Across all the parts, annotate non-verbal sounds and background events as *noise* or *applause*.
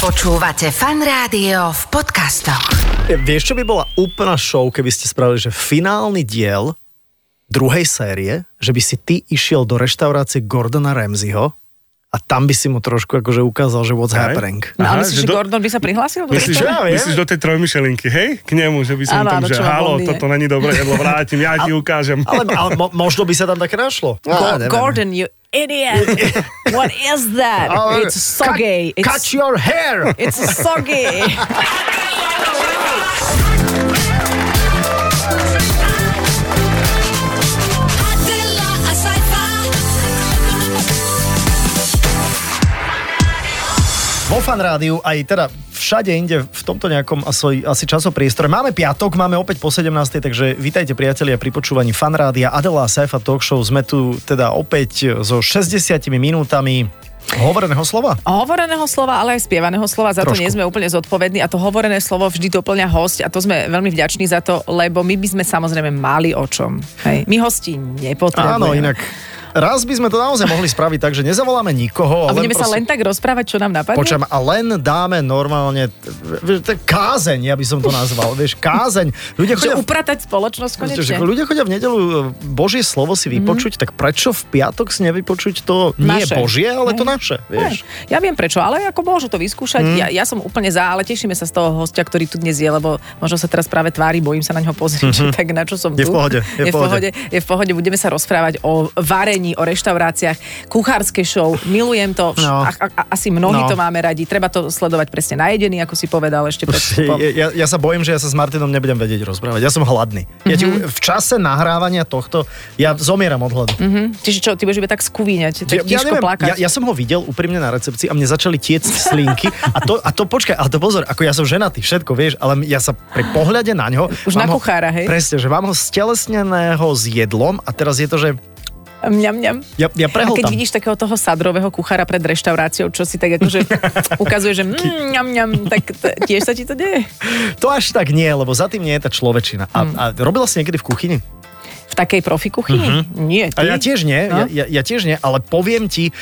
Počúvate fan rádio v podcastoch. Vieš, čo by bola úplná show, keby ste spravili, že finálny diel druhej série, že by si ty išiel do reštaurácie Gordona Ramsayho a tam by si mu trošku akože ukázal, že what's Hej. happening. No Aha, ale myslíš, že do- Gordon by sa prihlásil? Myslíš, že, Ja myslíš do tej trojmyšelinky, hej? K nemu, že by som Áno, tam, áno, že halo, blondíne. toto není dobré jedlo, vrátim, ja ti ukážem. Ale, ale mo- možno by sa tam také našlo. Go- Ja neviem. Gordon, you idiot! *laughs* What is that? Ale- It's soggy. Cut, cut It's, your hair! it's soggy. *laughs* Vo fan rádiu aj teda všade inde v tomto nejakom asi, asi časopriestore. Máme piatok, máme opäť po 17. Takže vítajte priatelia pri počúvaní fan rádia Adela a Saifa Talk Show. Sme tu teda opäť so 60 minútami hovoreného slova. Hovoreného slova, ale aj spievaného slova, za to Trošku. nie sme úplne zodpovední a to hovorené slovo vždy doplňa host a to sme veľmi vďační za to, lebo my by sme samozrejme mali o čom. Hej. My hostí nepotrebujeme. Áno, inak raz by sme to naozaj mohli spraviť tak, že nezavoláme nikoho. A budeme sa len tak rozprávať, čo nám napadne? Počujem, a len dáme normálne, to je kázeň, ja by som to nazval, vieš, kázeň. Ľudia Že chodia, v- upratať spoločnosť Viete, že konečne. ľudia chodia v nedelu e, Božie slovo si vypočuť, tak prečo v piatok si nevypočuť to nie Naše. Božie, ale to Hej. naše, vieš. Hej, Ja viem prečo, ale ako môžu to vyskúšať. Mhm. Ja, ja som úplne za, ale tešíme sa z toho hostia, ktorý tu dnes je, lebo možno sa teraz práve tvári, bojím sa na ňo pozrieť, že *laughs* tak na čo som Mhm. Je tu. v pohode, je v v pohode. Je v pohode, budeme sa rozprávať o varení, o reštauráciách, kuchárske show, milujem to, No. a, a, a, asi mnohí No. to máme radi, treba to sledovať presne najedený, ako si povedal ešte pred. Ja, ja, ja sa bojím, že ja sa s Martinom nebudem vedieť rozprávať. Ja som hladný. Ja ti, Mhm. v čase nahrávania tohto, ja zomieram od hladu. Hm? Čiže čo, ty budeš iba tak skúvíňať, tak tiško plakať. ja, ja som ho videl úprimne na recepcii a mne začali tiecť slinky a to, a to počkaj, ale to pozor, ako ja som ženatý, všetko, vieš, ale ja sa pri pohľade na ňo... Už na ho- kuchára, hej? Presne, že mám ho stelesneného s jedlom a teraz je to, že Mňam, mňam. ja, ja A keď prehltám. vidíš takého toho sadrového kuchára pred reštauráciou, čo si tak akože *laughs* ukazuje, že mm, ňam, ňam, tak t- tiež sa ti to deje? To až tak nie, lebo za tým nie je tá človečina. A, Hm. a robila si niekedy v kuchyni? V takej profi kuchyni? Nie, Mhm. A ty? ja tiež nie, No? ja, ja, ja tiež nie, ale poviem ti,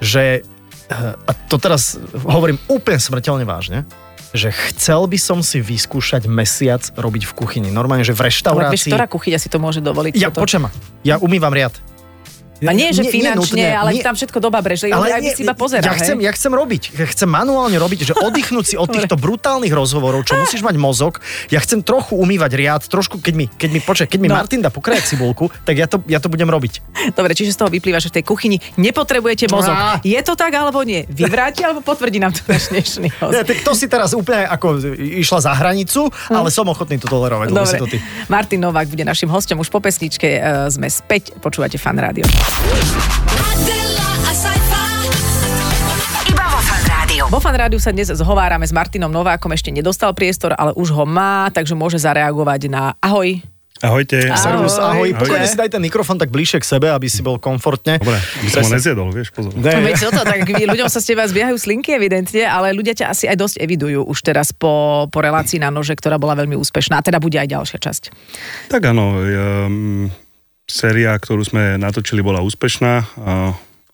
že, eh, a to teraz hovorím úplne smrteľne vážne, že chcel by som si vyskúšať mesiac robiť v kuchyni. Normálne, že v Ale vieš, reštaurácii... ktorá kuchyňa si to môže dovoliť? Ja, toto? počujem ja umývam riad. A nie, že finančne, nutne, ale nie- tam všetko doba breže, ale aj by si iba pozeral, ja chcem, hej? ja chcem robiť, ja chcem manuálne robiť, že oddychnúť si od Dobre. týchto brutálnych rozhovorov, čo musíš mať mozog. Ja chcem trochu umývať riad, trošku, keď mi, keď mi, počkaj, keď mi No. Martin dá pokrajať cibulku, tak ja to, ja to budem robiť. Dobre, čiže z toho vyplýva, že v tej kuchyni nepotrebujete mozog. Á. Je to tak alebo nie? Vyvráti alebo potvrdí nám to náš dnešný host? Ja, tak to si teraz úplne ako išla za hranicu, ale som ochotný to tolerovať, si to ty. Martin Novák bude našim hostom už po pesničke. e, Sme späť, počúvate Fan Rádio. Adela, a. Iba vo fan rádiu. Vo Fan Rádiu sa dnes zhovárame s Martinom Novákom, ešte nedostal priestor, ale už ho má, takže môže zareagovať na ahoj. Ahojte. Servus, ahoj. Ahoj. Pokojne si daj ten mikrofón tak bližšie k sebe, aby si bol komfortne. Dobre, aby som ho nezjedol, vieš, pozor. Ne, Veď toto, tak ľuďom sa z teba zbiehajú slinky evidentne, ale ľudia ťa asi aj dosť evidujú už teraz po, po relácii na nože, ktorá bola veľmi úspešná. A teda bude aj ďalšia časť. Tak áno, um, séria, ktorú sme natočili, bola úspešná a,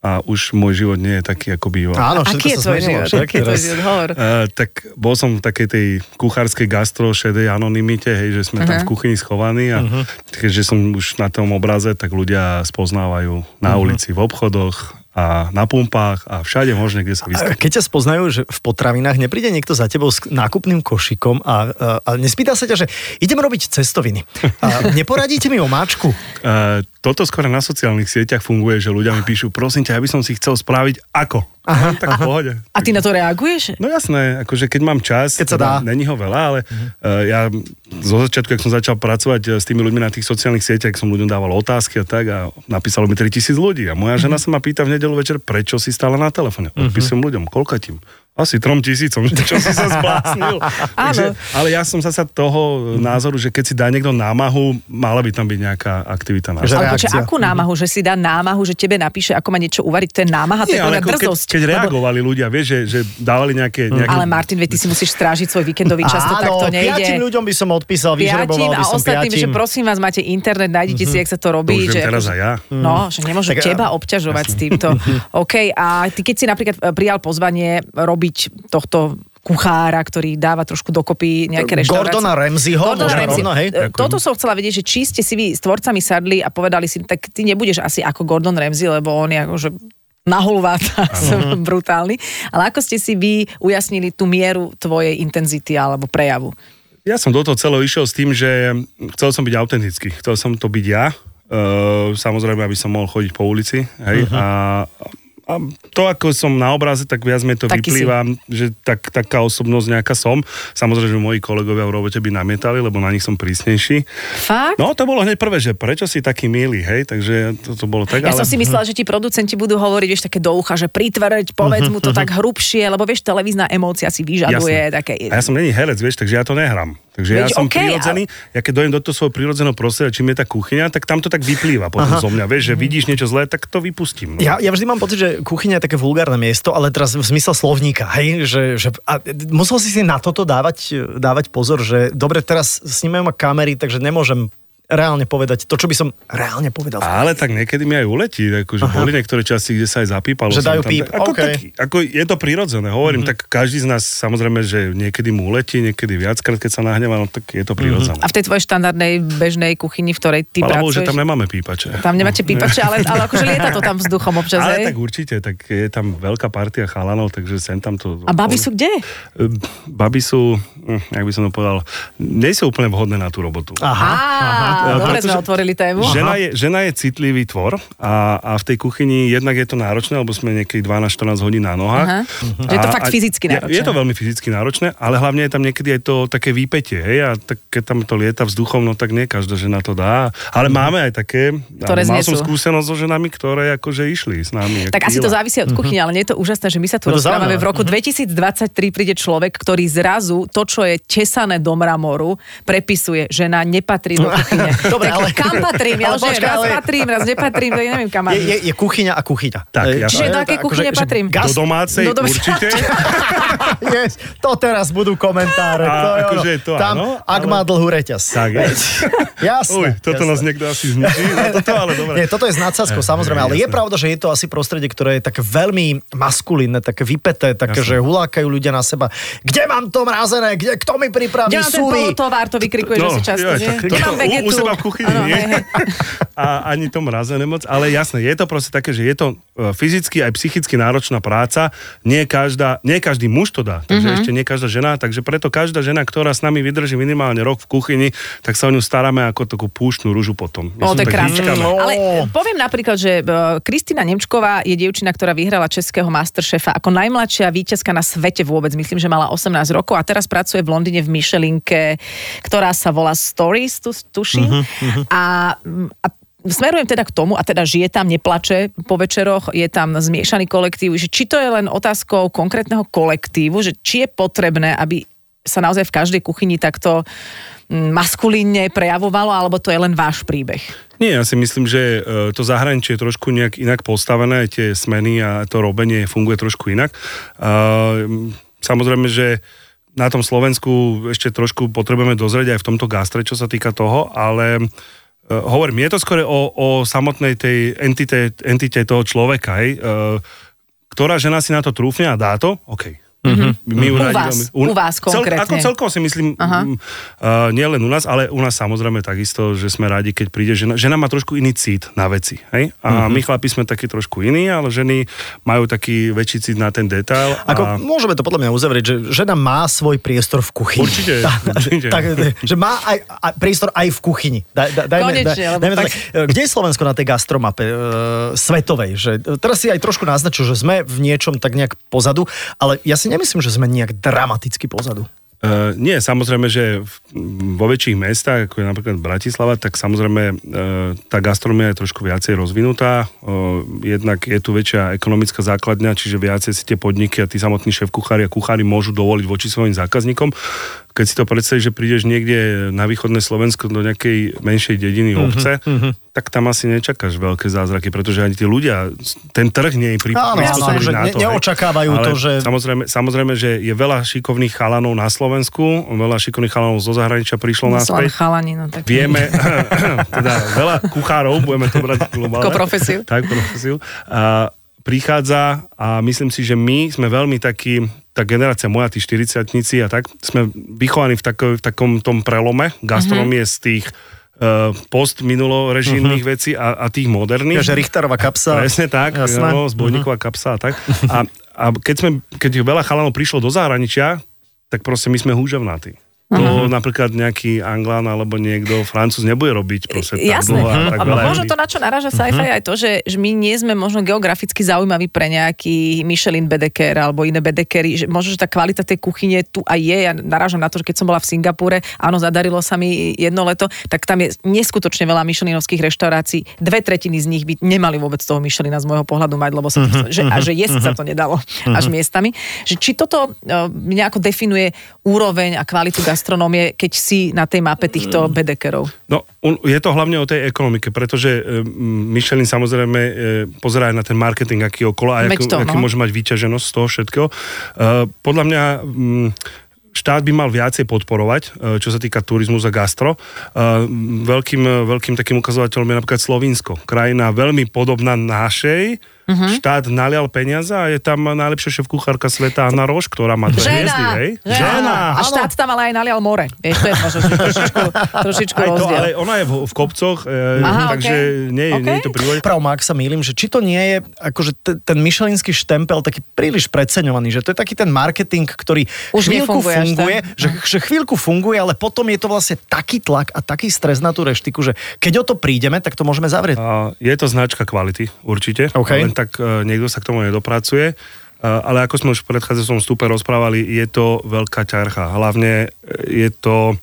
a už môj život nie je taký, ako býval. Áno, všetko Aký je sa tvoj zmenilo. život? však Aký je tvoj život? Hovor. Uh, tak bol som v takej tej kuchárskej gastro šedej anonimite, hej, že sme uh-huh. tam v kuchyni schovaní a uh-huh. keďže som už na tom obraze, tak ľudia spoznávajú na uh-huh. ulici, v obchodoch a na pumpách a všade možne, kde sa A vyskytne. Keď ťa spoznajú, že v potravinách nepríde niekto za tebou s nákupným košikom a, a, a nespýta sa ťa, že idem robiť cestoviny. A *laughs* neporadíte mi o máčku? Uh, toto skôr na sociálnych sieťach funguje, že ľudia mi píšu, prosím ťa, ja by som si chcel spraviť ako. Aha, tak v pohode. A ty na to reaguješ? No jasné, akože keď mám čas, Keď sa dá. teda Není ho veľa, ale uh, ja zo začiatku, keď som začal pracovať eh, s tými ľuďmi na tých sociálnych sieťach, som ľuďom dával otázky a tak a napísalo mi 3000 ľudí. A moja žena sa ma pýta v nedelu večer, prečo si stále na telefóne. Odpisujem ľuďom, koľkatím. Asi trom tisícom, že čo si sa *laughs* zbláznil. Takže, ale ja som zasa toho názoru, že keď si dá niekto námahu, mala by tam byť nejaká aktivita na Že Ale počkaj, akú námahu, že si dá námahu, že tebe napíše, ako má niečo uvariť, to je námaha, to je ale keď, drzosť. keď Lebo- reagovali ľudia, vieš, že, že dávali nejaké... nejaké Ale Martin, veď ty si musíš strážiť svoj víkendový čas, to takto nejde. piatim ľuďom by som odpísal, vyžreboval by a som ostatným, že piatim. prosím vás, máte internet, nájdete si, jak sa to To robí. už že, teraz aj ja. No, že nemôžu Tak, teba obťažovať s týmto. *laughs* OK, a ty keď si napríklad e, prijal pozvanie Robo byť tohto kuchára, ktorý dáva trošku dokopy nejaké reštaurácie. Gordona Ramsayho, Gordona Ramsay. rovno, hej? E, Toto som chcela vedieť, že či ste si vy s tvorcami sadli a povedali si, tak ty nebudeš asi ako Gordon Ramsay, lebo on je akože nahulváta, som brutálny. Ale ako ste si vy ujasnili tú mieru tvojej intenzity alebo prejavu? Ja som do toho celého išiel s tým, že chcel som byť autentický. Chcel som to byť ja. Uh, samozrejme, aby som mohol chodiť po ulici. Hej? Uh-huh. A, a to, ako som na obraze, tak viac mi to Taký vyplýva, že tak, taká osobnosť nejaká som. Samozrejme, že moji kolegovia v robote by namietali, lebo na nich som prísnejší. Fakt? No, to bolo hneď prvé, že prečo si taký milý, hej? Takže to, to bolo tak, Ja ale... som si myslela, že ti producenti budú hovoriť, vieš, také do ucha, že pritvrď, povedz mu to tak hrubšie, lebo vieš, televízna emócia si vyžaduje Jasné. také... A ja som není herec, vieš, takže ja to nehrám. Takže ja Veď som okej, prirodzený, ja keď dojem do toho svojho prirodzeného prostredia, čím je tá kuchyňa, tak tam to tak vyplýva potom zo mňa, vieš, že vidíš niečo zlé, tak to vypustím. No. Ja, ja vždy mám pocit, že kuchyňa je také vulgárne miesto, ale teraz v zmysle slovníka, hej, že, že a musel si si na toto dávať, dávať pozor, že dobre, teraz snímajú ma kamery, takže nemôžem reálne povedať to, čo by som reálne povedal. Ale tak niekedy mi aj uletí, akože boli niektoré časti, kde sa aj zapípalo. Že dajú tam, píp, ako, OK. tak, ako je to prirodzené, hovorím, mm-hmm. tak každý z nás samozrejme, že niekedy mu uletí, niekedy viackrát, keď sa nahnevá, no tak je to prirodzené. A v tej tvojej štandardnej bežnej kuchyni, v ktorej ty Bohu, pracuješ... že tam nemáme pípače. tam nemáte pípače, ale, ale akože lieta to tam vzduchom občas, Ale hej? tak určite, tak je tam veľká partia chalanov, takže sem tam to... A baby sú kde? E, Baby sú, hm, jak by som to povedal, nie sú úplne vhodné na tú robotu. Aha. Á, dobre sme otvorili tému. Žena je, žena je citlivý tvor a, a v tej kuchyni jednak je to náročné, lebo sme niekedy 12-14 hodín na nohách. Aha. Je to fakt fyzicky je- náročné. Je, to veľmi fyzicky náročné, ale hlavne je tam niekedy aj to také výpetie, hej, a tak, keď tam to lieta vzduchom, no tak nie každá žena to dá. Ale máme aj také, Ktoré mal som skúsenosť so ženami, ktoré akože išli s nami. Tak asi to závisí od kuchyne, ale nie je to úžasné, že my sa tu Je to rozprávame zaujímavé. v roku 2023 príde človek, ktorý zrazu to, čo je tesané do mramoru, prepisuje. Žena nepatrí do *laughs* kuchyne. Dobre, tak ale- kam patrím? Ja ale počkaj, raz ale- patrím, raz nepatrím, tak neviem kam Je, je, je kuchyňa a kuchyňa. Tak, E. Čiže do to je akej akože- kuchyne že patrím? Do Gas, domácej No dobre. určite. *laughs* yes, to teraz budú komentáre. A to je ono. akože to Tam, áno, ak ale- má dlhú reťaz. tak je. *laughs* Jasné. Uj, toto jasné. nás niekto asi zničí. No toto, ale dobre. Nie, toto je s nadsázkou, samozrejme, ale je pravda, že je to asi prostredie, ktoré je také veľmi maskulínne, také vypeté, také, že hulákajú ľudia na seba. Kde mám to mrazené? Kde, kto mi pripraví Kde mám ten súvy? polotovár, to vykrikuješ asi často, nie? tak u, vegetu? u seba v kuchyni, Áno, nie? hej, hej. A ani to mrazené moc, ale jasné, je to proste také, že je to e, fyzicky aj psychicky náročná práca, nie, každá, nie každý muž to dá, takže Mhm. ešte nie každá žena, takže preto každá žena, ktorá s nami vydrží minimálne rok v kuchyni, tak sa o ňu staráme ako takú púštnu rúžu potom. My O, to je krásne. vyčkáme. No. Ale e, poviem napríklad, že e, Kristina Nemčková je dievčina, ktorá vyhrala českého Masterchefa ako najmladšia víťazka na svete vôbec. Myslím, že mala 18 rokov a teraz pracuje v Londýne v Michelinke, ktorá sa volá Stories, tu, tuším. Mhm, A, a Smerujem teda k tomu, a teda žije tam, neplače po večeroch, je tam zmiešaný kolektív, že či to je len otázkou konkrétneho kolektívu, že či je potrebné, aby sa naozaj v každej kuchyni takto mm, maskulínne prejavovalo, alebo to je len váš príbeh? Nie, ja si myslím, že e, to zahraničie je trošku nejak inak postavené, tie smeny a to robenie funguje trošku inak. Samozrejme, že na tom Slovensku ešte trošku potrebujeme dozrieť aj v tomto gastre, čo sa týka toho, ale uh, hovorím, je to skôr o, o samotnej tej entite, entite toho človeka, hej, uh, ktorá žena si na to trúfne a dá to, OK. Mm-hmm. My U radi vás, veľmi- u vás konkrétne. Ako celkovo si myslím, Aha. uh, nie len u nás, ale u nás samozrejme takisto, že sme radi, keď príde žena. Žena má trošku iný cít na veci. Hej? A Mhm. my chlapi sme takí trošku iní, ale ženy majú taký väčší cít na ten detail. Ako, a... môžeme to podľa mňa uzavrieť, že žena má svoj priestor v kuchyni. Určite, *laughs* Tak, určite. tak, že má aj, aj priestor aj v kuchyni. Daj, daj, dajme, Konečne, lebo dajme tak- tak. Kde je Slovensko na tej gastromape e, svetovej? Že, teraz si aj trošku naznačil, že sme v niečom tak nejak pozadu, ale ja si nemyslím, že sme nejak dramaticky pozadu. Uh, nie, samozrejme, že v, vo väčších mestách, ako je napríklad Bratislava, tak samozrejme uh, tá gastronomia je trošku viacej rozvinutá. Uh, jednak je tu väčšia ekonomická základňa, čiže viacej si tie podniky a tí samotní šéf kuchári a kuchári môžu dovoliť voči svojim zákazníkom. Keď si to predstavíš, že prídeš niekde na východné Slovensko do nejakej menšej dediny obce, tak tam asi nečakáš veľké zázraky, pretože ani tí ľudia, ten trh nie je Áno, pripravený áno, spôsobený že na ne- to. neočakávajú Ale to, že- Samozrejme, samozrejme, že je veľa šikovných chalanov na Slovensku, veľa šikovných chalanov zo zahraničia prišlo naspäť. chalani, no tak... Vieme, *laughs* teda veľa kuchárov, budeme to brať globálne. Ako profesiu. Tak, profesiu. A prichádza a myslím si, že my sme veľmi takí, tá generácia moja, tí 40 a tak, sme vychovaní v, tako, v takom tom prelome gastronomie z tých uh, post minulorežimných vecí a, a tých moderných. Takže Richterová kapsa. Presne tak, Jasné. no, zbojníková kapsa a tak. A, a keď, sme, keď veľa chalanov prišlo do zahraničia, tak proste my sme húževnatí. To napríklad nejaký Anglán alebo niekto, Francúz nebude robiť proste tak Jasné. dlho a tak veľa. možno to, na čo naráža sci-fi, aj to, že, že my nie sme možno geograficky zaujímaví pre nejaký Michelin Bedeker alebo iné Bedekery, že možno, že tá kvalita tej kuchyne tu aj je. Ja narážam na to, že keď som bola v Singapúre, áno, zadarilo sa mi jedno leto, tak tam je neskutočne veľa Michelinovských reštaurácií. Dve tretiny z nich by nemali vôbec toho Michelina z môjho pohľadu mať, lebo sa to, že, a že jesť sa to nedalo až miestami. Že či toto uh, nejako definuje úroveň a kvalitu gastronómie, keď si na tej mape týchto Bedekerov? No, je to hlavne o tej ekonomike, pretože e, Michelin samozrejme e, pozerá aj na ten marketing, aký okolo a aký, to, aký no. môže mať vyťaženosť z toho všetkého. E, podľa mňa... Štát by mal viacej podporovať, čo sa týka turizmu za gastro. Veľkým, veľkým takým ukazovateľom je napríklad Slovinsko. Krajina veľmi podobná našej. Mhm. Štát nalial peniaze a je tam najlepšia šéf kuchárka sveta Anna Roš, ktorá má dve hviezdy, hej? žena. A áno. štát tam ale aj nalial more. Vieš, to je možno trošičku, *laughs* trošičku Aj to, rozdiel. ale ona je v, v kopcoch, e, Aha, takže okej. nie, nie je to vode. Pravom, ak sa mýlim, že či to nie je akože te, ten myšelinský štempel taký príliš preceňovaný, že to je taký ten marketing, ktorý Už chvíľku funguje, že, že chvíľku funguje, ale potom je to vlastne taký tlak a taký stres na tú reštiku, že keď o to prídeme, tak to môžeme zavrieť. A je to značka kvality, určite. OK. Len tak e, niekto sa k tomu nedopracuje. E, Ale ako sme už v predchádzajúcom vstupe rozprávali, je to veľká ťarcha. Hlavne e, je to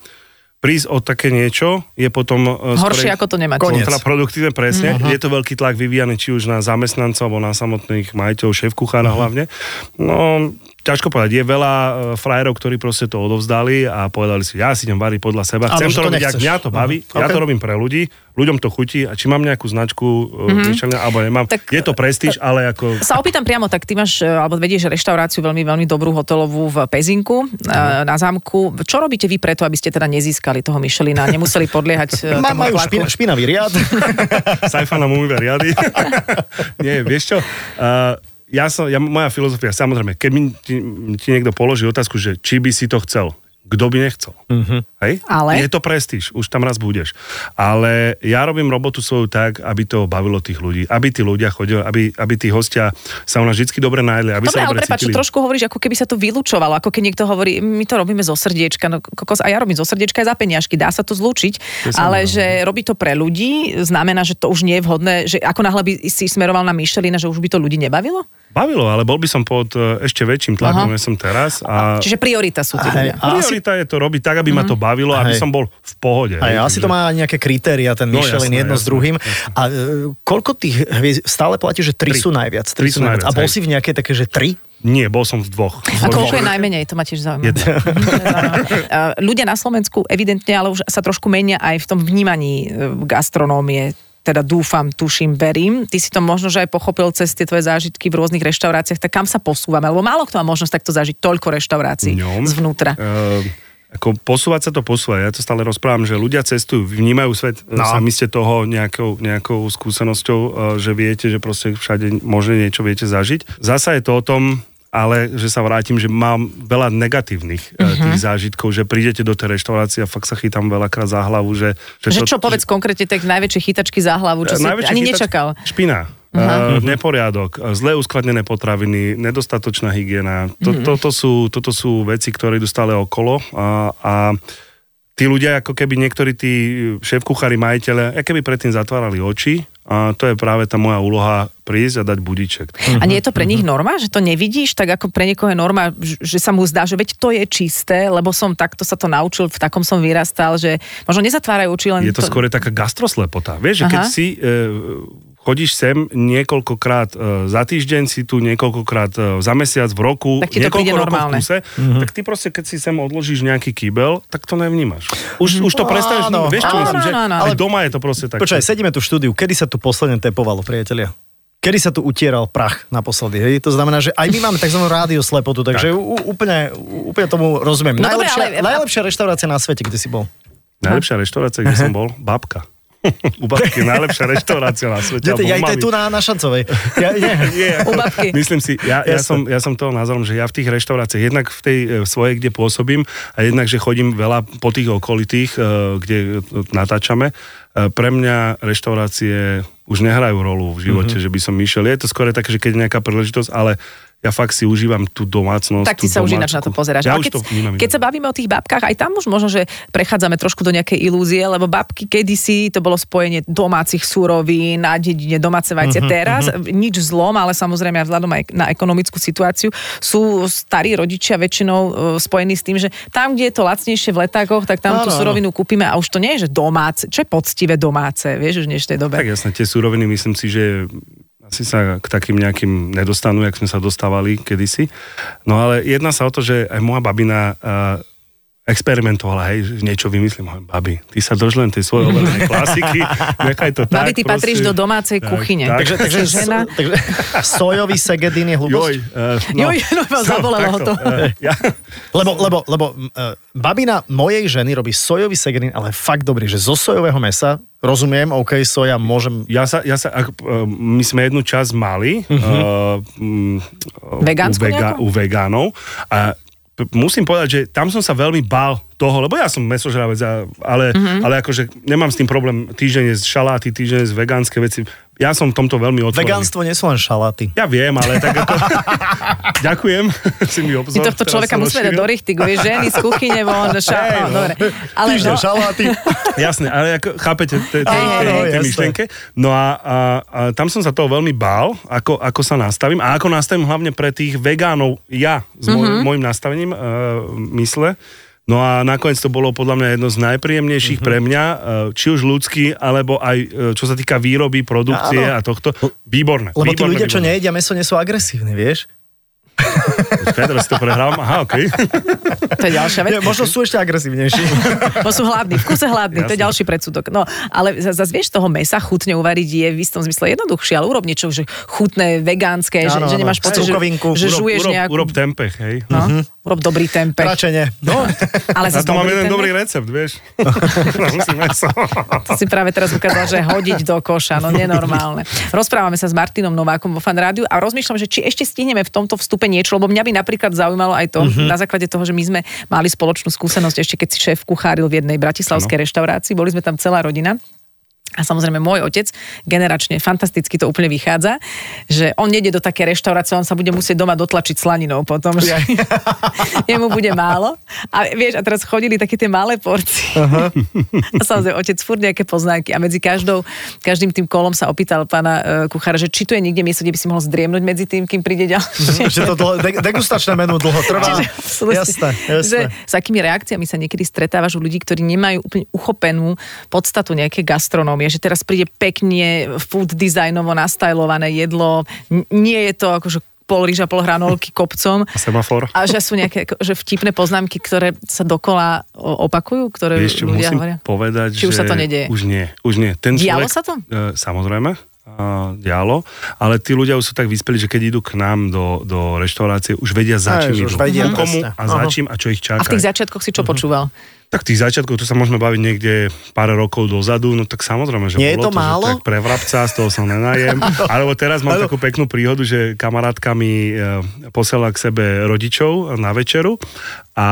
prísť o také niečo je potom... Horšie, ako to nemať. Kontraproduktívne, presne. Je to veľký tlak vyvíjaný či už na zamestnancov, alebo na samotných majiteľov, šéf-kuchára hlavne. No, ťažko povedať. Je veľa e, frajerov, ktorí proste to odovzdali a povedali si, ja si idem variť podľa seba. Chcem to to robiť, ak mňa to baví. Mhm. Ja OK. to robím pre ľudí, ľuďom to chutí a či mám nejakú značku mm-hmm. Michelina, alebo nemám. Tak- je to prestíž, ale ako... Sa opýtam priamo, tak ty máš, e, alebo vedieš reštauráciu veľmi, veľmi dobrú hotelovú v Pezinku e, na zámku. Čo robíte vy preto, aby ste teda nezískali toho Michelina a nemuseli podliehať e, tomu majú špina, špinavý riad. *laughs* Sajfa nám umýva riady. *laughs* Nie, vieš čo? Uh, ja som, ja, moja filozofia, samozrejme, keď mi ti, ti niekto položí otázku, že či by si to chcel, kto by nechcel? Uh-huh. Hej? Ale? Je to prestíž, už tam raz budeš. Ale ja robím robotu svoju tak, aby to bavilo tých ľudí, aby tí ľudia chodili, aby, aby tí hostia sa u nás vždy dobre najedli, aby Dobre, sa ale dobre prepáč, cítili. trošku hovoríš, ako keby sa to vylúčovalo, ako keď niekto hovorí, my to robíme zo srdiečka, no kokos, a ja robím zo srdiečka aj za peniažky, dá sa to zlúčiť, To ale samozrejme. že robí to pre ľudí, znamená, že to už nie je vhodné, že ako náhle by si smeroval na Michelina, že už by to ľudí nebavilo? Bavilo, ale bol by som pod e, ešte väčším tlakom, než som teraz. A Čiže priorita sú ľudia. asi, priorita je to robiť tak, aby ma to bavilo, aby Hej. som bol v pohode. a hej, asi takže- to má nejaké kritéria, ten No, Michelin, jasné, jedno s jasné, druhým. A e, koľko tých hviezd, stále platí, že tri, Tri. sú najviac. Tri sú najviac, A bol hej. si v nejakej také, že tri? Nie, bol som v dvoch. A koľko je najmenej, to ma tiež zaujíma. *laughs* Ľudia na Slovensku evidentne ale už sa trošku menia aj v tom vnímaní uh, gastronómie teda dúfam, tuším, verím. Ty si to možno, že aj pochopil cez tie tvoje zážitky v rôznych reštauráciách, tak kam sa posúvame? Lebo málo kto má možnosť takto zažiť toľko reštaurácií ňom. zvnútra. Uh, ako posúvať sa to posúva. Ja to stále rozprávam, že ľudia cestujú, vnímajú svet, no. Sami ste toho nejakou, nejakou skúsenosťou, uh, že viete, že proste všade možno niečo viete zažiť. Zasa je to o tom, ale že sa vrátim, že mám veľa negatívnych uh-huh. Mhm. tých zážitkov, že prídete do tej reštaurácie a fakt sa chytám veľakrát za hlavu, že... Že čo, povedz konkrétne, tak najväčšie chytačky za hlavu, čo si Najväčšia ani chytač- nečakal. Špina. Uh, neporiadok, zle uskladnené potraviny, nedostatočná hygiena. To, Mhm. toto, sú, toto sú veci, ktoré idú stále okolo a, a tí ľudia, ako keby niektorí tí šéf-kuchári, majiteľe, ako keby predtým zatvárali oči a to je práve tá moja úloha prísť a dať budiček. A nie je to pre nich norma, že to nevidíš, tak ako pre niekoho je norma, že sa mu zdá, že veď to je čisté, lebo som takto sa to naučil, v takom som vyrastal, že možno nezatvárajú oči len Je to skôr taká gastroslepota. Vieš, že keď si e, chodíš sem niekoľkokrát e, za týždeň, si tu niekoľkokrát e, za mesiac, v roku, Tak ti to niekoľko rokov v kuse, tak ty proste, keď si sem odložíš nejaký kýbel, tak to nevnímaš. Už, už to prestaneš, Áno, vieš čo áno, myslím, že áno, áno. ale doma je to proste tak. Počkaj, sedíme tu v štúdiu. Kedy sa tu posledne tepovalo, priatelia? Kedy sa tu utieral prach naposledy, hej? To znamená, že aj my máme tzv. rádio slepotu, takže u, úplne, úplne tomu rozumiem. No dobre, najlepšia, ale- najlepšia reštaurácia na svete, kde si bol. Najlepšia reštaurácia, kde som bol, babka. U babky je najlepšia reštaurácia na svete. Ja u to je mamy. tu na, na Šancovej. Ja, nie. Nie, U babky. Myslím si, ja, ja, som, ja som toho názorom, že ja v tých reštauráciách, jednak v tej e, svojej, kde pôsobím, a jednak, že chodím veľa po tých okolitých, e, kde natáčame, e, pre mňa reštaurácie už nehrajú rolu v živote, Mhm. mm-hmm. že by som išiel. Je to skôr také, že keď je nejaká príležitosť, ale ja fakt si užívam tú domácnosť. Tak ty sa už ináč na to pozeráš. Ja Ale keď, to vnímam keď sa bavíme o tých babkách, aj tam už možno, že prechádzame trošku do nejakej ilúzie, lebo babky kedysi to bolo spojenie domácich súrovín, na dedine domáce vajce. Mhm, Teraz nič zlom, ale samozrejme aj vzhľadom aj na ekonomickú situáciu sú starí rodičia väčšinou e, spojení s tým, že tam, kde je to lacnejšie v letákoch, tak tam Áno, tú surovinu kúpime a už to nie je, že domáce, čo je poctivé domáce, vieš, už v dnešnej dobe. Tak jasne, tie súroviny myslím si, že asi sa k takým nejakým nedostanú, jak sme sa dostávali kedysi. No ale jedná sa o to, že aj moja babina experimentovala, hej, niečo vymyslím, hovorím, babi, ty sa drž len tej svojej *laughs* overenej klasiky, nechaj to tak. Babi, ty patríš do domácej Tak, kuchyne. tak. Takže, takže, žena. so, takže *laughs* sojový segedín je hlúposť? Joj, uh, Joj, no, zabolelo ho to. Uh, ja, *laughs* Lebo, lebo, lebo uh, babina mojej ženy robí sojový segedín, ale fakt dobrý, že zo sojového mesa, rozumiem, OK, soja, môžem... ja sa, ja sa ak, my sme jednu časť mali uh-huh. uh, um, u, nejakú? u vegánov a musím povedať, že tam som sa veľmi bál toho, lebo ja som mesožravec, ale, uh-huh. ale akože nemám s tým problém týždeň z šaláty, týždeň z vegánske veci. Ja som v tomto veľmi otvorený. Vegánstvo nie sú len šaláty. Ja viem, ale tak ako... *laughs* Ďakujem, *laughs* si mi obzor. My tohto človeka musíme dať do richtigu, vieš, ženy z kuchyne von, *laughs* ša, Hej, no, dobre. Ale Týždeň no, šaláty. Jasné, ale ako, chápete tej, myšlienke. No a, a, a tam som sa toho veľmi bál, ako, ako sa nastavím a ako nastavím hlavne pre tých vegánov ja s môj, Mhm. mm-hmm. môjim nastavením uh, mysle. No a nakoniec to bolo podľa mňa jedno z najpríjemnejších mm-hmm. pre mňa, uh, či už ľudský, alebo aj uh, čo sa týka výroby, produkcie Áno. a tohto. Výborné. Lebo tí výborné, ľudia, čo výborné. nejedia meso, nie sú agresívni, vieš? Pedro, si to prehral? Aha, okej. to je ďalšia vec. Nie, možno sú ešte agresívnejší. Bo sú hladní, v kuse hladní, to je ďalší predsudok. No, ale zase vieš, toho mesa chutne uvariť je v istom zmysle jednoduchšie, ale urob niečo, že chutné, vegánske, že, Áno, že áno. nemáš pocit, že, že Urob, žuješ urob, nejakú... urob tempeh, hej. No, urob dobrý tempeh. Radšej nie. No, ale A zase to mám jeden tempeh- dobrý recept, vieš. *laughs* To si práve teraz ukázal, že hodiť do koša, no nenormálne. Rozprávame sa s Martinom Novákom vo Fan Rádiu a rozmýšľam, že či ešte stihneme v tomto vstupe niečo, lebo mňa by napríklad zaujímalo aj to, Mhm. na základe toho, že my sme mali spoločnú skúsenosť ešte keď si šéf kucháril v jednej bratislavskej reštaurácii, boli sme tam celá rodina. A samozrejme môj otec, generačne fantasticky to úplne vychádza, že on nejde do také reštaurácie, on sa bude musieť doma dotlačiť slaninou potom, že *laughs* jemu bude málo. A vieš, a teraz chodili také tie malé porcie. *laughs* A samozrejme, otec furt nejaké poznámky a medzi každou, každým tým kolom sa opýtal pána uh, kuchára, že či tu je niekde miesto, kde by si mohol zdriemnúť medzi tým, kým príde ďalšie. že to dlho, de- degustačné menu dlho trvá. Absolútne. Jasné, Že, jasné. s akými reakciami sa niekedy stretávaš u ľudí, ktorí nemajú úplne uchopenú podstatu nejaké gastronómie, že teraz príde pekne food designovo nastajlované jedlo, nie je to akože pol rýža, pol hranolky kopcom. A semafor. A že sú nejaké že vtipné poznámky, ktoré sa dokola opakujú, ktoré Vieš čo, ľudia musím hovoria? povedať, Či už že sa to nedieje? Už nie, už nie. Ten Dialo človek, sa to? E, samozrejme, dialo, ale tí ľudia už sú tak vyspeli, že keď idú k nám do, do reštaurácie, už vedia za čím idú. už vedia, komu a za čím a čo ich čaká. A v tých začiatkoch si čo Mhm. počúval? Tak tých začiatkov, tu sa môžeme baviť niekde pár rokov dozadu, no tak samozrejme, že Nie je bolo to málo? Že tak pre vrabca, z toho sa nenajem. *laughs* Alebo teraz mám takú peknú príhodu, že kamarátka mi e, posiela k sebe rodičov na večeru a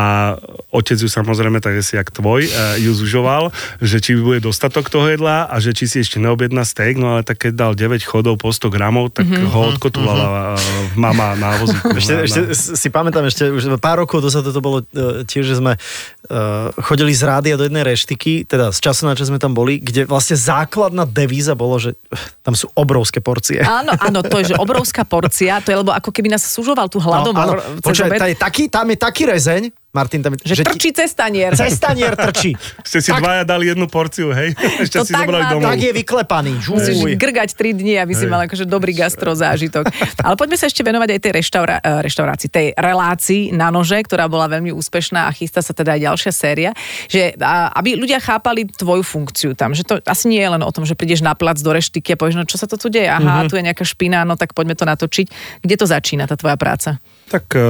otec ju samozrejme, tak si jak tvoj, e, ju zužoval, že či bude dostatok toho jedla a že či si ešte neobjedná steak, no ale tak keď dal 9 chodov po 100 gramov, tak Mhm. ho odkotulala e, mama na vozíku. Ešte, na, ešte na, si pamätám, ešte už pár rokov dozadu to bolo uh, tiež, že sme uh, chodili z rádia do jednej reštiky, teda z času na čas sme tam boli, kde vlastne základná devíza bolo, že tam sú obrovské porcie. Áno, áno, to je, že obrovská porcia, to je lebo ako keby nás sužoval tu hladomor áno. cez Počkaj, obed, tam je taký, tam je taký rezeň, Martin, tam je, že ti- trčí cestanier. Cestanier trčí. *laughs* ste si dvaja dali jednu porciu, hej? *laughs* Ešte To si tak zobrali má domov. Tak je vyklepaný. *laughs* Musíš Žuj. grgať 3 dní, aby si mal akože dobrý gastro zážitok. Ale poďme sa ešte venovať aj tej reštaura- eh, reštaurácii, tej relácii na nože, ktorá bola veľmi úspešná a chystá sa teda aj ďalšia séria. Že, aby ľudia chápali tvoju funkciu tam, že to asi nie je len o tom, že prídeš na plac do reštiky a povieš, no čo sa to tu deje, aha, mm-hmm. tu je nejaká špina, no tak poďme to natočiť. Kde to začína, tá tvoja práca? Tak e,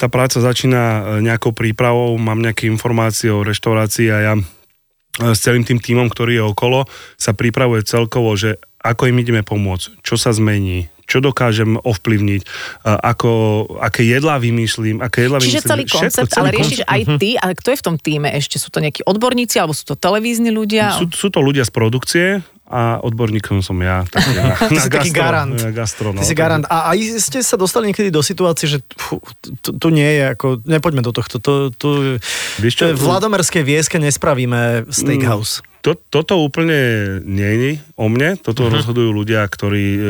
tá práca začína e, nejakou prípravou, mám nejaké informácie o reštaurácii a ja s celým tým tímom, ktorý je okolo, sa pripravuje celkovo, že ako im ideme pomôcť, čo sa zmení, čo dokážem ovplyvniť, ako, aké jedlá vymýšľam, aké jedlá Čiže celý Všetko, koncept, celý ale riešiš koncept. aj ty, ale kto je v tom týme ešte? Sú to nejakí odborníci, alebo sú to televízni ľudia? Sú, sú to ľudia z produkcie a odborníkom som ja. Tak *laughs* na, Ty si taký garant. Na gastro, no, Ty si garant. A aj ste sa dostali niekedy do situácie, že tu, tu nie je ako, nepoďme do tohto, tu, tu, tu čo? v Vladomerskej vieske nespravíme steakhouse. To, toto úplne je o mne, toto uh-huh. rozhodujú ľudia, ktorí e,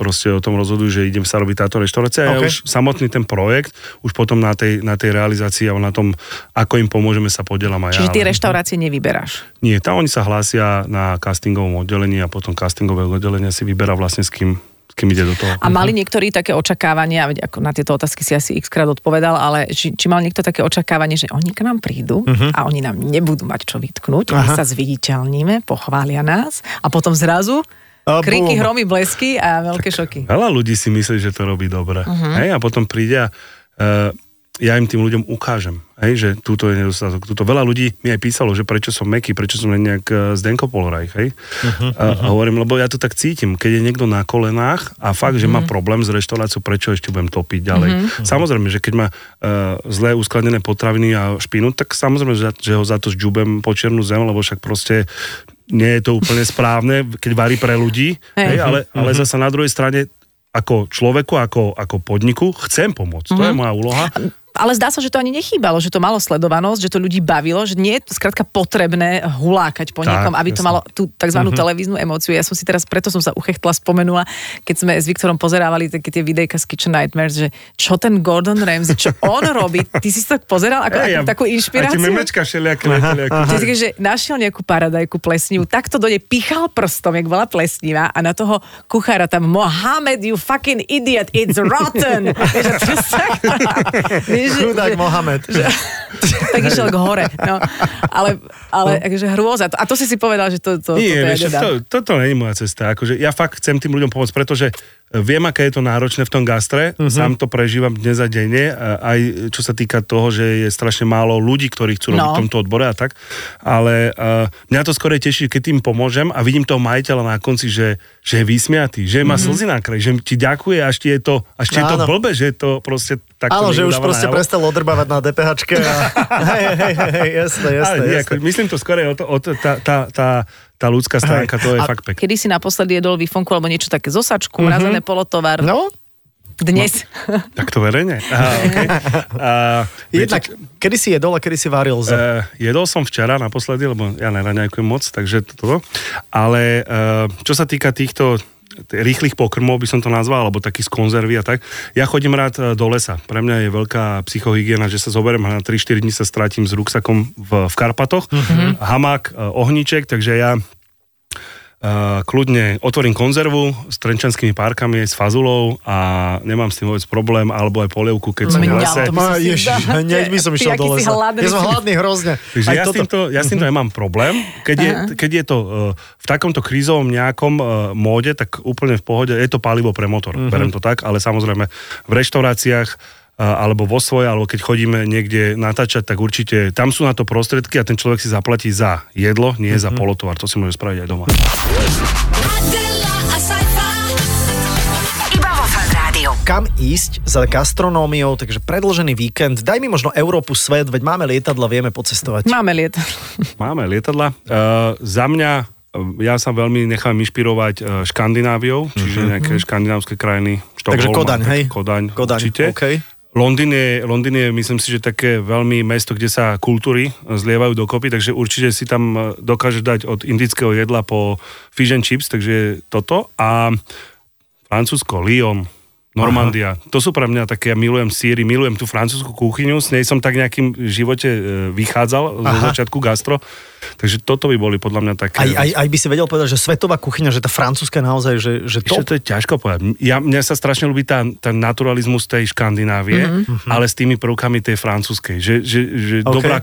proste o tom rozhodujú, že idem sa robiť táto reštaurácia. Okay. Ja už samotný ten projekt, už potom na tej, na tej realizácii a na tom, ako im pomôžeme sa podielam aj Čiže ja. tie reštaurácie nevyberáš. Nie, tam oni sa hlásia na castingovom oddelení a potom castingové oddelenie si vyberá vlastne s kým, kým ide do toho. A mali niektorí také očakávania, ako na tieto otázky si asi x krát odpovedal, ale či, či mal niekto také očakávanie, že oni k nám prídu a oni nám nebudú mať čo vytknúť, my Aha. sa zviditeľníme, pochvália nás a potom zrazu A kriky, bum. hromy, blesky a veľké šoky. Veľa ľudí si myslí, že to robí dobre. Uh-huh. Hej, a potom príde a uh, ja im tým ľuďom ukážem, hej, že túto je nedostatok. Túto veľa ľudí mi aj písalo, že prečo som meký, prečo som len nejak uh, Zdenko Poloraj, hej. Uh-huh, a, a hovorím, lebo ja to tak cítim, keď je niekto na kolenách a fakt, že má problém s reštauráciou, prečo ešte budem topiť ďalej. Uh-huh. Samozrejme, že keď má uh, zlé uskladené potraviny a špinu, tak samozrejme, že, že ho za to žďubem po čiernu zem, lebo však proste nie je to úplne správne, keď varí pre ľudí, Hej. ale, ale zasa na druhej strane ako človeku, ako, ako podniku chcem pomôcť. To je moja úloha. Ale zdá sa, že to ani nechýbalo, že to malo sledovanosť, že to ľudí bavilo, že nie je skrátka potrebné hulákať po Tak, niekom, aby to jasné. malo tú tzv. Uh-huh. televíznu emóciu. Ja som si teraz, preto som sa uchechtla, spomenula, keď sme s Viktorom pozerávali také tie videjka z Kitchen Nightmares, že čo ten Gordon Ramsay, čo on *laughs* robí. Ty si to pozeral ako, Hej, ako a- takú inšpiráciu? memečka všelijaké leteli. ako- Že, že našiel nejakú paradajku plesnivú, takto do nej pichal prstom, jak bola plesnivá a na toho kuchára tam Mohamed, you fucking idiot, it's rotten. *laughs* *laughs* Vieš, to Vieš, že- Chudák že- Mohamed. *laughs* tak išiel k hore. No. Ale, ale akože hrôza. A to si si povedal, že to, to, Nie, to, vieš, ja to, toto nie je moja cesta. Akože ja fakt chcem tým ľuďom pomôcť, pretože viem, aké je to náročné v tom gastre, uh-huh. sám to prežívam dnes a denne, a aj čo sa týka toho, že je strašne málo ľudí, ktorí chcú robiť No. v tomto odbore a tak, ale uh, mňa to skôr teší, keď tým pomôžem a vidím toho majiteľa na konci, že, že je vysmiatý, že má uh-huh. slzy na kraji, že ti ďakuje, až ti je to, až ti je to blbe, že je to proste takto Áno, že už proste najavo. prestal odrbávať na DPHčke a *laughs* hej, hej, hej, hej, jasné, jasné, Ale nie, jasné. ako, myslím to skôr o to, o to tá, tá, tá, tá ľudská stránka, to je A fakt pekné. Kedy si naposledy jedol výfonku alebo niečo také zosačku, mrazené polotovar? No, Dnes. Tak to verejne. Aha, okay. *laughs* a, jednak, kedy si jedol a kedy si varil za... Uh, jedol som včera naposledy, lebo ja neraňajkujem moc, takže toto. Ale uh, čo sa týka týchto rýchlych pokrmov, by som to nazval, alebo takých z konzervy a tak. Ja chodím rád e, do lesa. Pre mňa je veľká psychohygiena, že sa zoberiem a na 3-4 dní sa stratím s ruksakom v, v Karpatoch. Mm-hmm. Hamák, e, ohníček, takže ja Uh, kľudne otvorím konzervu s trenčanskými párkami, s fazulou a nemám s tým vôbec problém, alebo aj polievku, keď som v lese. si ježiš, hneď by som išiel do lesa. hladný. Ja som hladný hrozne. Takže ja, s týmto, ja s týmto nemám problém. Keď je, keď je to uh, v takomto krízovom nejakom uh, móde, tak úplne v pohode, je to palivo pre motor, uh-huh. berem to tak, ale samozrejme v reštauráciách uh, alebo vo svoje, alebo keď chodíme niekde natáčať, tak určite tam sú na to prostriedky a ten človek si zaplatí za jedlo, nie uh-huh. za polotovar. To si môže spraviť aj doma. Kam ísť za gastronómiou, takže predlžený víkend. Daj mi možno Európu, svet, veď máme lietadla, vieme pocestovať. Máme liet. *laughs* Máme lietadla. Uh, za mňa uh, ja sa veľmi nechám inšpirovať uh, Škandináviou, čiže nejaké škandinávské krajiny. Štokholm, Takže Kodaň, hej? Kodaň, Kodaň, určite. okej. Londýn je, Londýn je, myslím si, že také veľmi mesto, kde sa kultúry zlievajú dokopy, takže určite si tam uh, dokáže dať od indického jedla po fish and chips, takže toto. A Francúzsko, Lyon, Normandia. Aha. To sú pre mňa také, ja milujem síry, milujem tú francúzsku kuchyňu, s nej som tak nejakým v živote e, vychádzal zo začiatku gastro, takže toto by boli podľa mňa také... Aj, aj, aj by si vedel povedať, že svetová kuchyňa, že tá francúzska je naozaj, že, že Ešte top. to je ťažko povedať. Ja, mňa sa strašne ľúbi tá, ten naturalizmus tej Škandinávie, mm-hmm. ale s tými prvkami tej francúzskej. Že, že, že OK. okay. dobrá,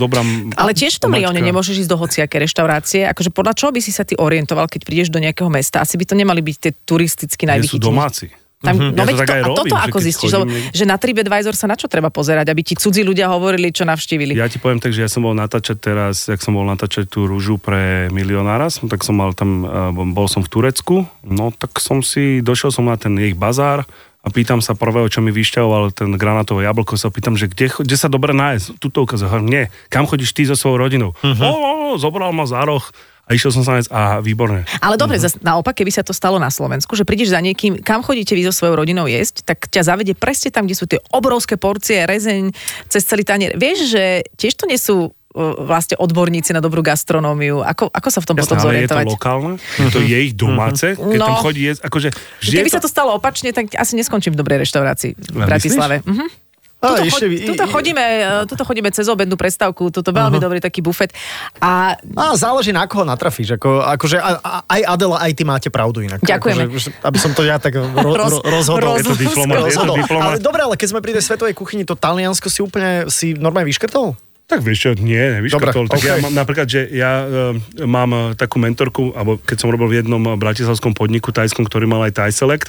dobrá... Ale tiež v tom. Rione nemôžeš ísť do hociaké reštaurácie. Akože podľa čoho by si sa ty orientoval, keď prídeš do nejakého mesta? Asi by to nemali byť tie turisticky najvychytenejšie. domáci. Tam, Mhm. no Ja to tak to, aj a toto robím, že ako zistíš, chodím lebo, že na TripAdvisor sa na čo treba pozerať, aby ti cudzí ľudia hovorili, čo navštívili. Ja ti poviem tak, že ja som bol natáčať teraz, jak som bol natáčať tú rúžu pre milionára, som, tak som mal tam, eh, bol som v Turecku, no tak som si, došiel som na ten ich bazár a pýtam sa prvého, čo mi vyšťahoval ten granátové jablko, sa pýtam, že kde, kde sa dobre nájsť? Tuto hovorím, nie, kam chodíš ty so svojou rodinou? Uh-huh. O, o, o, zobral ma za roh a išiel som sa nájsť a výborné. Ale dobre, Mhm. uh-huh. naopak, keby sa to stalo na Slovensku, že prídeš za niekým, kam chodíte vy so svojou rodinou jesť, tak ťa zavedie presne tam, kde sú tie obrovské porcie, rezeň cez celý tanier. Vieš, že tiež to nie sú uh, vlastne odborníci na dobrú gastronómiu. Ako, ako sa v tom potom Jasné, ale je to zorientovať? lokálne, je to je ich domáce, keď No. tam chodí jesť, akože... Keby je sa to stalo opačne, tak asi neskončím v dobrej reštaurácii v Ale Bratislave. Mhm. A, Tuto, ešte chodíme, e, tuto chodíme cez obednú prestávku, toto veľmi dobrý taký bufet. A A záleží na koho natrafíš. Ako, akože aj Adela, aj ty máte pravdu inak. Ďakujeme. Akože, že- aby som to ja tak ro, *laughs* Roz- ro, rozhodol. roz- Je to diplomat, je to diplomat. Ale dobre, ale keď sme pri tej svetovej kuchyni, to Taliansko si úplne si normálne vyškrtol? Tak vieš čo, nie, nevyškrtol. Tak ja okej. mám napríklad, že ja e, mám e, takú mentorku, alebo keď som robil v jednom e, bratislavskom podniku tajskom, ktorý mal aj Thai Select,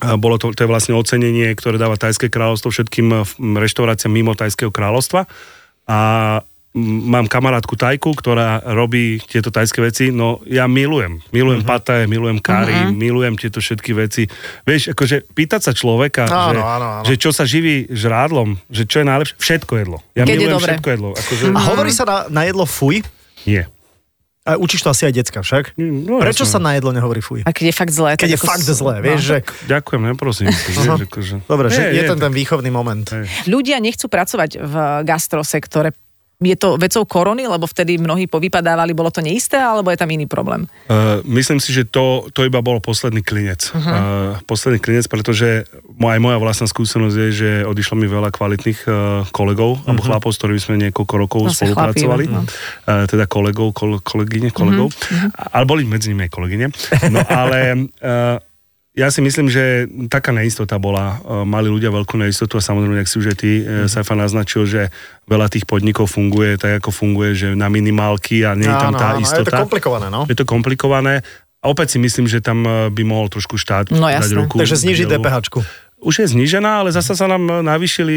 a bolo to, to je vlastne ocenenie, ktoré dáva Tajské kráľovstvo všetkým reštauráciám mimo Tajského kráľovstva. A mám kamarátku Tajku, ktorá robí tieto tajské veci, no ja milujem. Milujem uh-huh. pataje, milujem kari, uh-huh. milujem tieto všetky veci. Vieš, akože pýtať sa človeka, Áno, že, áno, áno. že čo sa živí žrádlom, že čo je najlepšie, všetko jedlo. Ja Keď je milujem dobre. všetko jedlo. Akože, A hovorí sa na, na jedlo fuj? Nie. A učíš to asi aj decka však? No, Prečo sa jasné. na jedlo nehovorí fuj? a keď je fakt zlé. Keď je fakt s- zlé, no. vieš, že... Ďakujem, neprosím. Vieš, akože, Dobre, že Nie, je nie, ten ten výchovný moment. Hej. Ľudia nechcú pracovať v gastrosektore. Je to vecou korony, lebo vtedy mnohí povypadávali, bolo to neisté, alebo je tam iný problém? Uh, myslím si, že to, to iba bol posledný klinec. Uh-huh. Uh, posledný klinec, pretože aj moja vlastná skúsenosť je, že odišlo mi veľa kvalitných uh, kolegov, uh-huh. alebo chlapov, s ktorými sme niekoľko rokov Zase spolupracovali. chlapí, no. Uh, teda kolegov, kol, kolegyne, kolegov. Uh-huh. Ale boli medzi nimi aj kolegyne. No ale... Uh, ja si myslím, že taká neistota bola. E, Mali ľudia veľkú neistotu a samozrejme, ak si už ty, mm. Saifa naznačil, že veľa tých podnikov funguje tak, ako funguje, že na minimálky a nie je tam Áno, tá áno, istota. Je to komplikované, no. Je to komplikované. A opäť si myslím, že tam e, by mohol trošku štát No dať jasné. ruku. Takže znižiť dielu. Už je znížená, ale zasa sa nám navýšili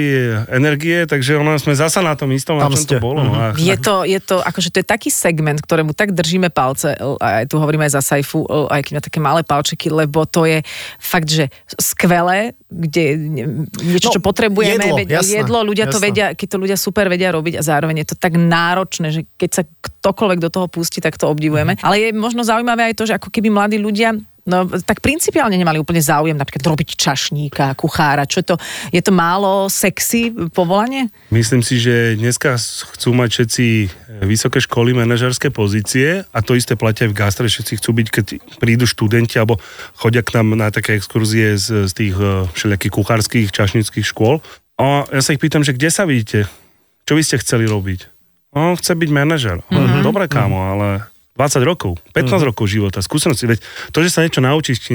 energie, takže ono sme zasa na tom istom, Tam na čom ste. to bolo. A, Je to, je to, akože to je taký segment, ktorému tak držíme palce, aj tu hovoríme aj za Saifu, l- aj keď má také malé palčeky, lebo to je fakt, že skvelé, kde niečo, No, čo potrebujeme, jedlo, veď, jasné, jedlo, ľudia to jasné. vedia, keď to ľudia super vedia robiť a zároveň je to tak náročné, že keď sa ktokoľvek do toho pustí, tak to obdivujeme. Mhm. Ale je možno zaujímavé aj to, že ako keby mladí ľudia No, tak principiálne nemali úplne záujem napríklad robiť čašníka, kuchára. Čo je to? Je to málo sexy povolanie? Myslím si, že dneska chcú mať všetci e, vysoké školy, manažerské pozície a to isté platia aj v gastre, všetci chcú byť, keď prídu študenti alebo chodia k nám na také exkurzie z, z tých e, všelijakých kuchárskych, čašnických škôl. A ja sa ich pýtam, že kde sa vidíte? Čo by ste chceli robiť? On chce byť manažer. Mm-hmm. Dobre, kámo, ale 20 rokov, 15 rokov života, skúsenosti. Veď to, že sa niečo naučíš,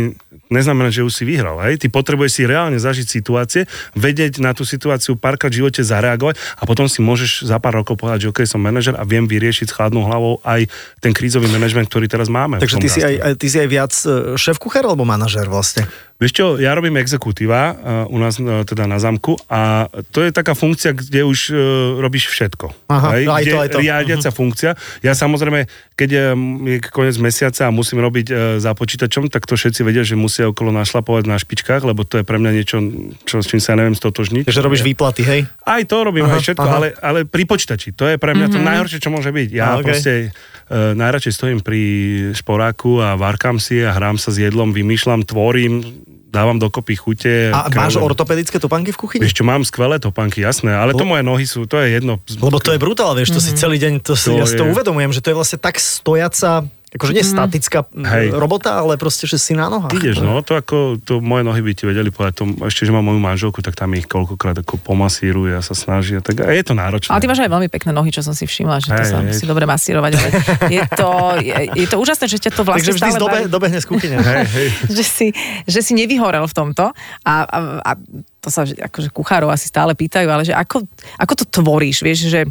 neznamená, že už si vyhral. Hej? Ty potrebuješ si reálne zažiť situácie, vedieť na tú situáciu párkrát v živote zareagovať a potom si môžeš za pár rokov povedať, že OK, som manažer a viem vyriešiť s chladnou hlavou aj ten krízový manažment, ktorý teraz máme. Takže ty si, aj, ty si aj viac e, šéf-kuchár alebo manažér vlastne? Vieš čo, ja robím exekutíva uh, u nás uh, teda na zamku a to je taká funkcia, kde už uh, robíš všetko. Aha, aj kde to, aj to. riadiaca funkcia. Ja samozrejme, keď je, koniec mesiaca a musím robiť uh, za počítačom, tak to všetci vedia, že musia okolo našlapovať na špičkách, lebo to je pre mňa niečo, čo, s čím sa neviem stotožniť. Takže robíš výplaty, hej? Aj to robím, Aha, aj všetko, aha. ale, ale pri počítači. To je pre mňa Mhm. to najhoršie, čo môže byť. Ja A, okej. proste uh, najradšej stojím pri šporáku a varkám si a hrám sa s jedlom, vymýšľam, tvorím, dávam dokopy chute. A máš ortopedické topánky v kuchyni? Vieš čo, mám skvelé topánky, jasné, ale to moje nohy sú, to je jedno. Lebo to je brutál, vieš, to Mhm. si celý deň, to, si, To ja si to je- uvedomujem, že to je vlastne tak stojaca, akože nie statická m, Hej. robota, ale proste, že si na nohách. Ideš, no, to ako, to moje nohy by ti vedeli povedať, to, ešte, že mám moju manželku, tak tam ich koľkokrát ako pomasíruje a sa snaží, a tak a je to náročné. Ale ty máš aj veľmi pekné nohy, čo som si všimla, že to Hej, sa hej. musí dobre masírovať. Ale je, to, je, je to úžasné, že ťa to vlastne Takže vždy stále baví. dobehne z kuchyne. Hej, hej. že si, že si nevyhorel v tomto a, a, a to sa že- akože kuchárov asi stále pýtajú, ale že ako, ako to tvoríš, vieš, že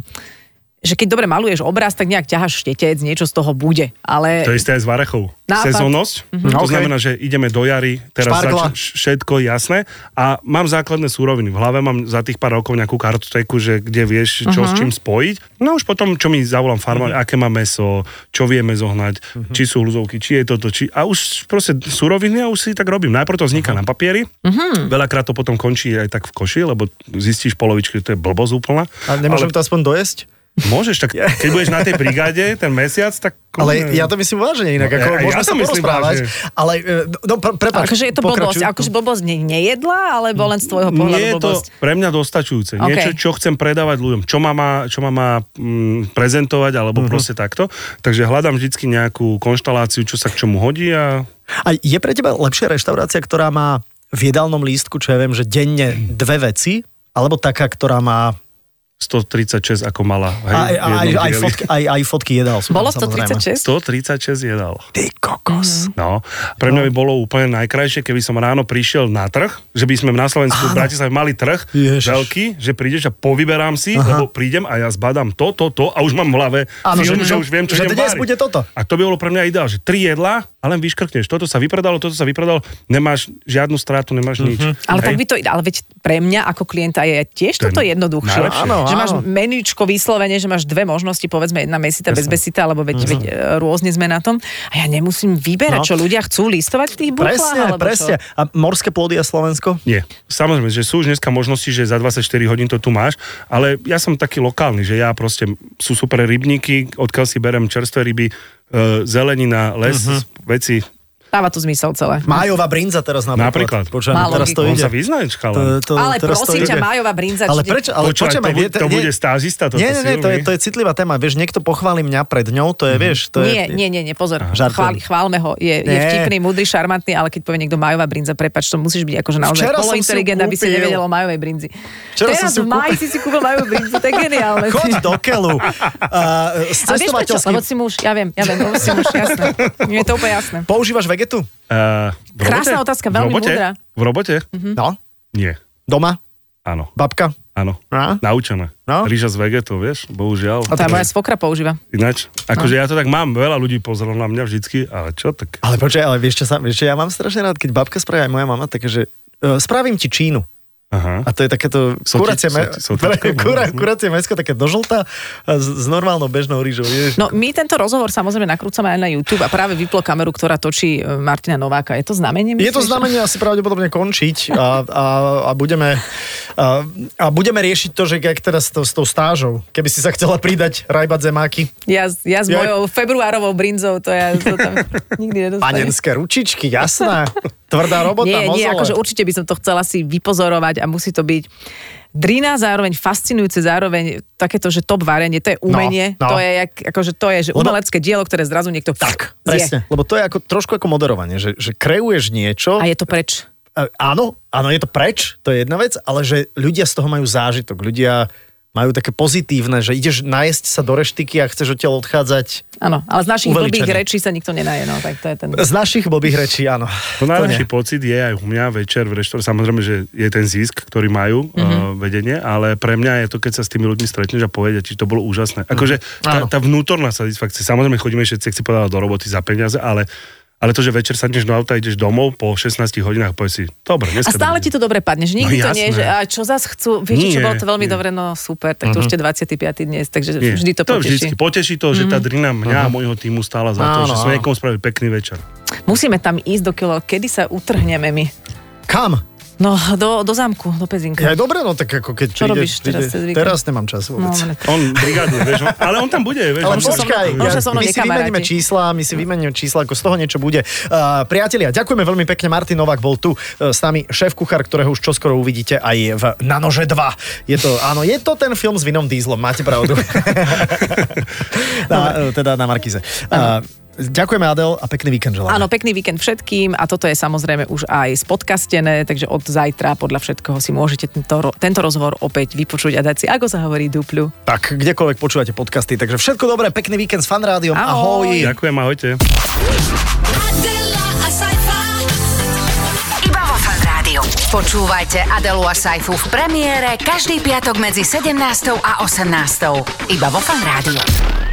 že keď dobre maluješ obraz, tak nejak ťaháš štetec, niečo z toho bude. Ale To je isté aj s Varechou. Nápad. Sezónnosť. Mhm. To znamená, že ideme do jary, teraz zač- všetko jasné. A mám základné súroviny. V hlave mám za tých pár rokov nejakú kartoteku, že kde vieš, čo Mhm. s čím spojiť. No už potom, čo mi zavolám farmár, aké má meso, čo vieme zohnať, Mhm. či sú hľuzovky, či je toto, či... A už proste súroviny a už si tak robím. Najprv to vzniká na papieri, Mhm. veľakrát to potom končí aj tak v koši, lebo zistíš polovičky, že to je blbosť úplná. A nemôžem to aspoň dojesť? Môžeš, tak keď budeš na tej brigáde ten mesiac, tak... *laughs* Ale ja to myslím vážne inak, No, ako ja- ja môžeme to sa myslím porozprávať, vážne. ale e, no, pr- prepáč. akože je to pokračuj. blbosť. Akože blbosť ne, nejedla, alebo len z tvojho pohľadu Nie je to blbosť? pre mňa dostačujúce. OK. Niečo, čo chcem predávať ľuďom. Čo ma má, čo ma má mm, prezentovať, alebo uh-huh. proste takto. Takže hľadám vždycky nejakú konštaláciu, čo sa k čomu hodí a A je pre teba lepšia reštaurácia, ktorá má v jedálnom lístku, čo ja viem, že denne dve veci, alebo taká, ktorá má 136 ako mala. Hej, aj, aj, aj, fotky, aj, aj fotky jedál. sú tam, Bolo samozrejme. 136? 136 jedál. Ty kokos. No, pre mňa by bolo úplne najkrajšie, keby som ráno prišiel na trh, že by sme na Slovensku v Bratislave mali trh Ježiš. veľký, že prídeš a povyberám si, Aha. lebo prídem a ja zbadám to, to, to a už mám v hlave Áno, film, že- že, už viem, čo že idem dnes bude toto. A to by bolo pre mňa ideál, že tri jedlá a len vyškrkneš. Toto sa vypredalo, toto sa vypredalo, nemáš žiadnu stratu, nemáš nič. Ale Hej. tak by to, ale veď pre mňa ako klienta je tiež toto jednoduchšie. najlepšie. Áno, že máš áno. menúčko vyslovene, že máš dve možnosti, povedzme jedna mesita, bez besita, alebo veď, veď e, rôzne sme na tom. A ja nemusím vyberať, No. čo ľudia chcú listovať v tých buchlách, Presne, alebo presne. čo? A morské plody a Slovensko? Nie. Samozrejme, že sú už dneska možnosti, že za 24 hodín to tu máš, ale ja som taký lokálny, že ja proste sú super rybníky, odkiaľ si berem čerstvé ryby, zelenina, les, Mhm. veci. Dáva to zmysel celé. Májová brinza teraz napríklad. Napríklad. Počujem, Má teraz to. On ide. sa vyznaje, To, chalan. to, Ale teraz to prosím ťa, Májová brinza. Ale prečo? Ale Počúvaj, počujem, to, vie- to bude stážista, toto Nie, nie, nie, to je, to je citlivá téma. Vieš, niekto pochváli mňa pred ňou, to je, vieš, to je... Nie, nie, nie, nie, pozor. Žartujem. Chváli, chválme ho. Je, je Nie. vtipný, múdry, šarmantný, ale keď povie niekto majová brinza, prepač, to musíš byť akože naozaj Včera som si ju polointeligent, aby si kúpil. nevedel o majovej brinzi. Včera som Teraz si ju v máji si si kúpil majovú brinzu, to je geniálne. Choď do keľu. *laughs* Uh, vieš prečo? cestovateľským... Lebo si muž, ja viem, ja viem, lebo si muž, jasné. Mne je to úplne jasné. Používaš vegetu? Uh, v Krásna otázka, V veľmi robote? múdra. V robote? No. Nie. Doma? Áno. Babka? Áno. A? Naučené. No. Ríža z vegetou, vieš, bohužiaľ. Tá moja svokra používa. Ináč, akože No. ja to tak mám, veľa ľudí pozrelo na mňa vždycky, ale čo tak? Ale počkaj, ale vieš čo, sa, vieš čo, ja mám strašne rád, keď babka spraví aj moja mama, také, že uh, spravím ti čínu. Aha. A to je takéto Sotič- kuracie, me, *laughs* kura, kuracie mesko, také do žlta a s, s normálnou bežnou rýžou. Ježiš. No my tento rozhovor samozrejme nakrúcame aj na YouTube a práve vyplo kameru, ktorá točí e, Martina Nováka. Je to znamenie? Je to myslíš? znamenie asi pravdepodobne končiť a, a, a, budeme, a, a budeme riešiť to, že jak teraz to, s tou stážou, keby si sa chcela pridať rajbať zemáky, Ja, ja s Ja- mojou februárovou brinzou, to ja to tam *laughs* nikdy nedostanem. panenské ručičky, jasná, *laughs* tvrdá robota, Nie, nie, mozole. akože určite by som to chcela si vypozorovať a musí to byť drina, zároveň fascinujúce, zároveň takéto, že top varenie, to je umenie, No, no. to je jak, akože to je, že Lebo- umelecké dielo, ktoré zrazu niekto tak, Presne, lebo to je ako, trošku ako moderovanie, že, že kreuješ niečo, A je to preč. Áno, áno, je to preč, to je jedna vec, ale že ľudia z toho majú zážitok, ľudia majú také pozitívne, že ideš najesť sa do reštiky a chceš odtiaľ odchádzať Áno, ale z našich Uveličený. blbých rečí sa nikto nenaje, no, tak to je ten... z našich blbých rečí, áno. To najlepší pocit je aj u mňa večer v reštore. Samozrejme, že je ten zisk, ktorý majú Mhm. mm-hmm. uh, vedenie, ale pre mňa je to, keď sa s tými ľuďmi stretneš a povedia, či to bolo úžasné. Akože tá, Áno. tá vnútorná satisfakcia. Samozrejme, chodíme všetci, si povedala, do roboty za peniaze, ale ale to, že večer sadneš do auta ideš domov po 16 hodinách, povieš si, dobre, A stále ti to dobre padne, že nikdy No to nie je, že a čo zas chcú, viete, čo Nie, bolo to veľmi nie. dobre, no super, tak to už ste 25. dnes, takže Nie, vždy to to poteší. vždycky poteší to, že tá drina mňa a môjho týmu stála za Áno, to, že sme niekomu spravili pekný večer. Musíme tam ísť do kilo, kedy sa utrhneme my. Kam? No, do, do zámku, do Pezinka. Ja, dobre, no tak ako keď Čo príde, robíš teraz príde, cez víkend? teraz nemám čas No, vôbec. ale- On brigádne, vieš, on, ale on tam bude, vieš. Ale on sa- počkaj, on ja, mnou my si vymeníme čísla, my si vymeníme čísla, ako z toho niečo bude. Uh, priatelia, ďakujeme veľmi pekne, Martin Novák bol tu uh, s nami, šéf kuchár, ktorého už čoskoro uvidíte aj v Na nože 2. Je to, áno, je to ten film s Vinom Dieslom, máte pravdu. *laughs* na, uh, teda na Markize. Uh, ďakujeme Adel a pekný víkend želáme. Áno, pekný víkend všetkým a toto je samozrejme už aj spodcastené, takže od zajtra podľa všetkoho si môžete tento, tento rozhovor opäť vypočuť a dať si, ako sa hovorí, dupľu. Tak, kdekoľvek počúvate podcasty, takže všetko dobré, pekný víkend s Fanrádiom, Ahoj. ahoj. Ďakujem, ahojte. Adela, a. Iba vo Fan. Rádiu. Počúvajte Adelu a Saifu v premiére každý piatok medzi 17. a 18. Iba vo Fan Rádiu.